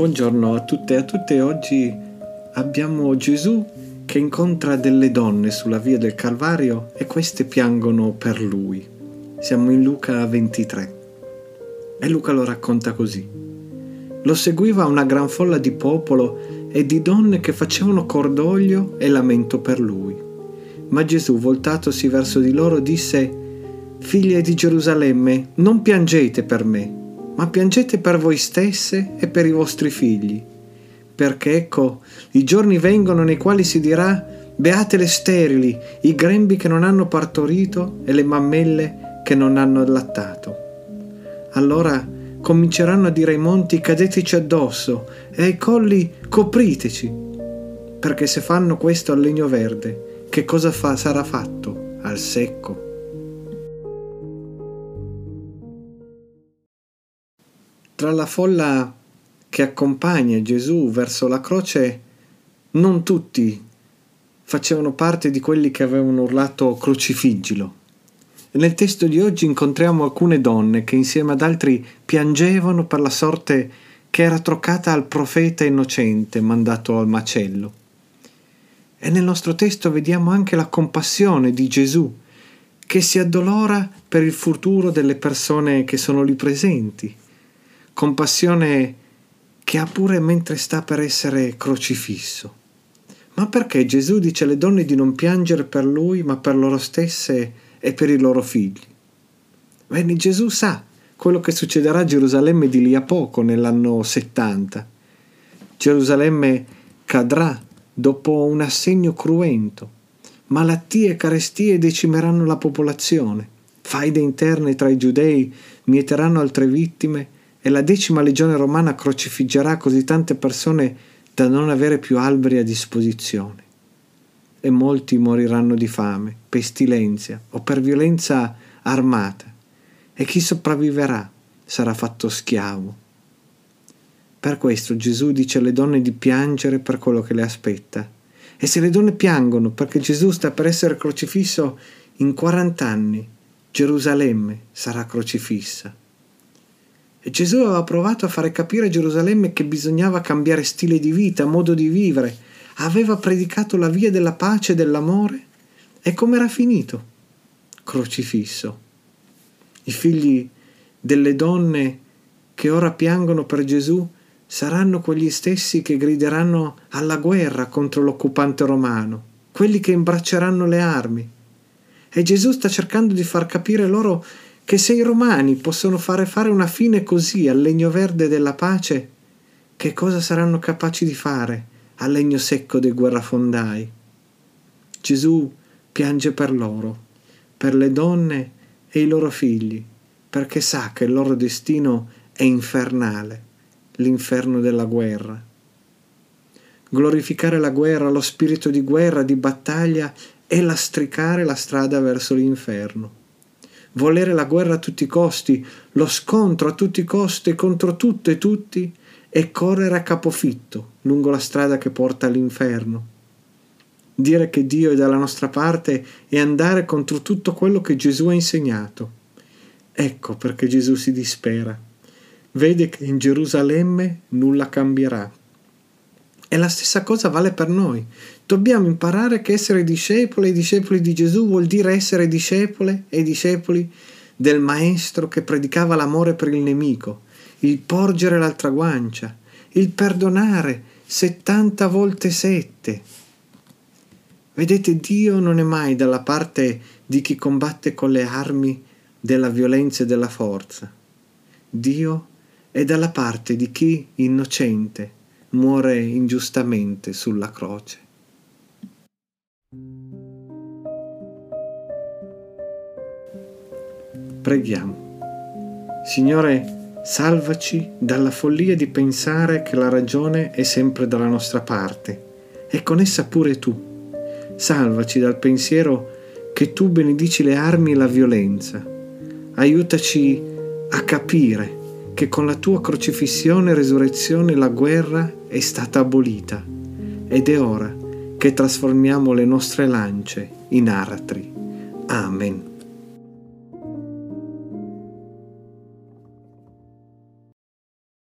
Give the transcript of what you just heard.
Buongiorno a tutte e a tutte, oggi abbiamo Gesù che incontra delle donne sulla via del Calvario e queste piangono per lui. Siamo in Luca 23 e Luca lo racconta così. Lo seguiva una gran folla di popolo e di donne che facevano cordoglio e lamento per lui. Ma Gesù, voltatosi verso di loro, disse, Figlie di Gerusalemme, non piangete per me, ma piangete per voi stesse e per i vostri figli. Perché ecco, i giorni vengono nei quali si dirà, beate le sterili, i grembi che non hanno partorito e le mammelle che non hanno allattato. Allora cominceranno a dire ai monti, cadeteci addosso, e ai colli, copriteci. Perché se fanno questo al legno verde, che cosa fa, sarà fatto al secco? Tra la folla che accompagna Gesù verso la croce, non tutti facevano parte di quelli che avevano urlato crocifiggilo. Nel testo di oggi incontriamo alcune donne che insieme ad altri piangevano per la sorte che era troccata al profeta innocente mandato al macello. E nel nostro testo vediamo anche la compassione di Gesù che si addolora per il futuro delle persone che sono lì presenti compassione che ha pure mentre sta per essere crocifisso. Ma perché Gesù dice alle donne di non piangere per lui, ma per loro stesse e per i loro figli? Bene, Gesù sa quello che succederà a Gerusalemme di lì a poco, nell'anno 70. Gerusalemme cadrà dopo un assegno cruento. Malattie e carestie decimeranno la popolazione. Faide interne tra i giudei mieteranno altre vittime e la decima legione romana crocifiggerà così tante persone da non avere più alberi a disposizione. E molti moriranno di fame, pestilenzia o per violenza armata, e chi sopravviverà sarà fatto schiavo. Per questo Gesù dice alle donne di piangere per quello che le aspetta. E se le donne piangono perché Gesù sta per essere crocifisso, in 40 anni Gerusalemme sarà crocifissa. Gesù aveva provato a fare capire a Gerusalemme che bisognava cambiare stile di vita, modo di vivere. Aveva predicato la via della pace e dell'amore. E com'era finito? Crocifisso. I figli delle donne che ora piangono per Gesù saranno quegli stessi che grideranno alla guerra contro l'occupante romano, quelli che imbracceranno le armi. E Gesù sta cercando di far capire loro che se i romani possono fare fare una fine così al legno verde della pace, che cosa saranno capaci di fare al legno secco dei guerrafondai? Gesù piange per loro, per le donne e i loro figli, perché sa che il loro destino è infernale, l'inferno della guerra. Glorificare la guerra, lo spirito di guerra, di battaglia, è lastricare la strada verso l'inferno volere la guerra a tutti i costi, lo scontro a tutti i costi contro tutto e tutti e correre a capofitto lungo la strada che porta all'inferno. Dire che Dio è dalla nostra parte e andare contro tutto quello che Gesù ha insegnato. Ecco perché Gesù si dispera. Vede che in Gerusalemme nulla cambierà. E la stessa cosa vale per noi. Dobbiamo imparare che essere discepoli e discepoli di Gesù vuol dire essere discepole e discepoli del Maestro che predicava l'amore per il nemico, il porgere l'altra guancia, il perdonare 70 volte sette. Vedete, Dio non è mai dalla parte di chi combatte con le armi della violenza e della forza. Dio è dalla parte di chi, innocente, muore ingiustamente sulla croce. Preghiamo. Signore, salvaci dalla follia di pensare che la ragione è sempre dalla nostra parte e con essa pure tu. Salvaci dal pensiero che tu benedici le armi e la violenza. Aiutaci a capire che con la tua crocifissione e resurrezione la guerra è stata abolita ed è ora che trasformiamo le nostre lance in aratri. Amen.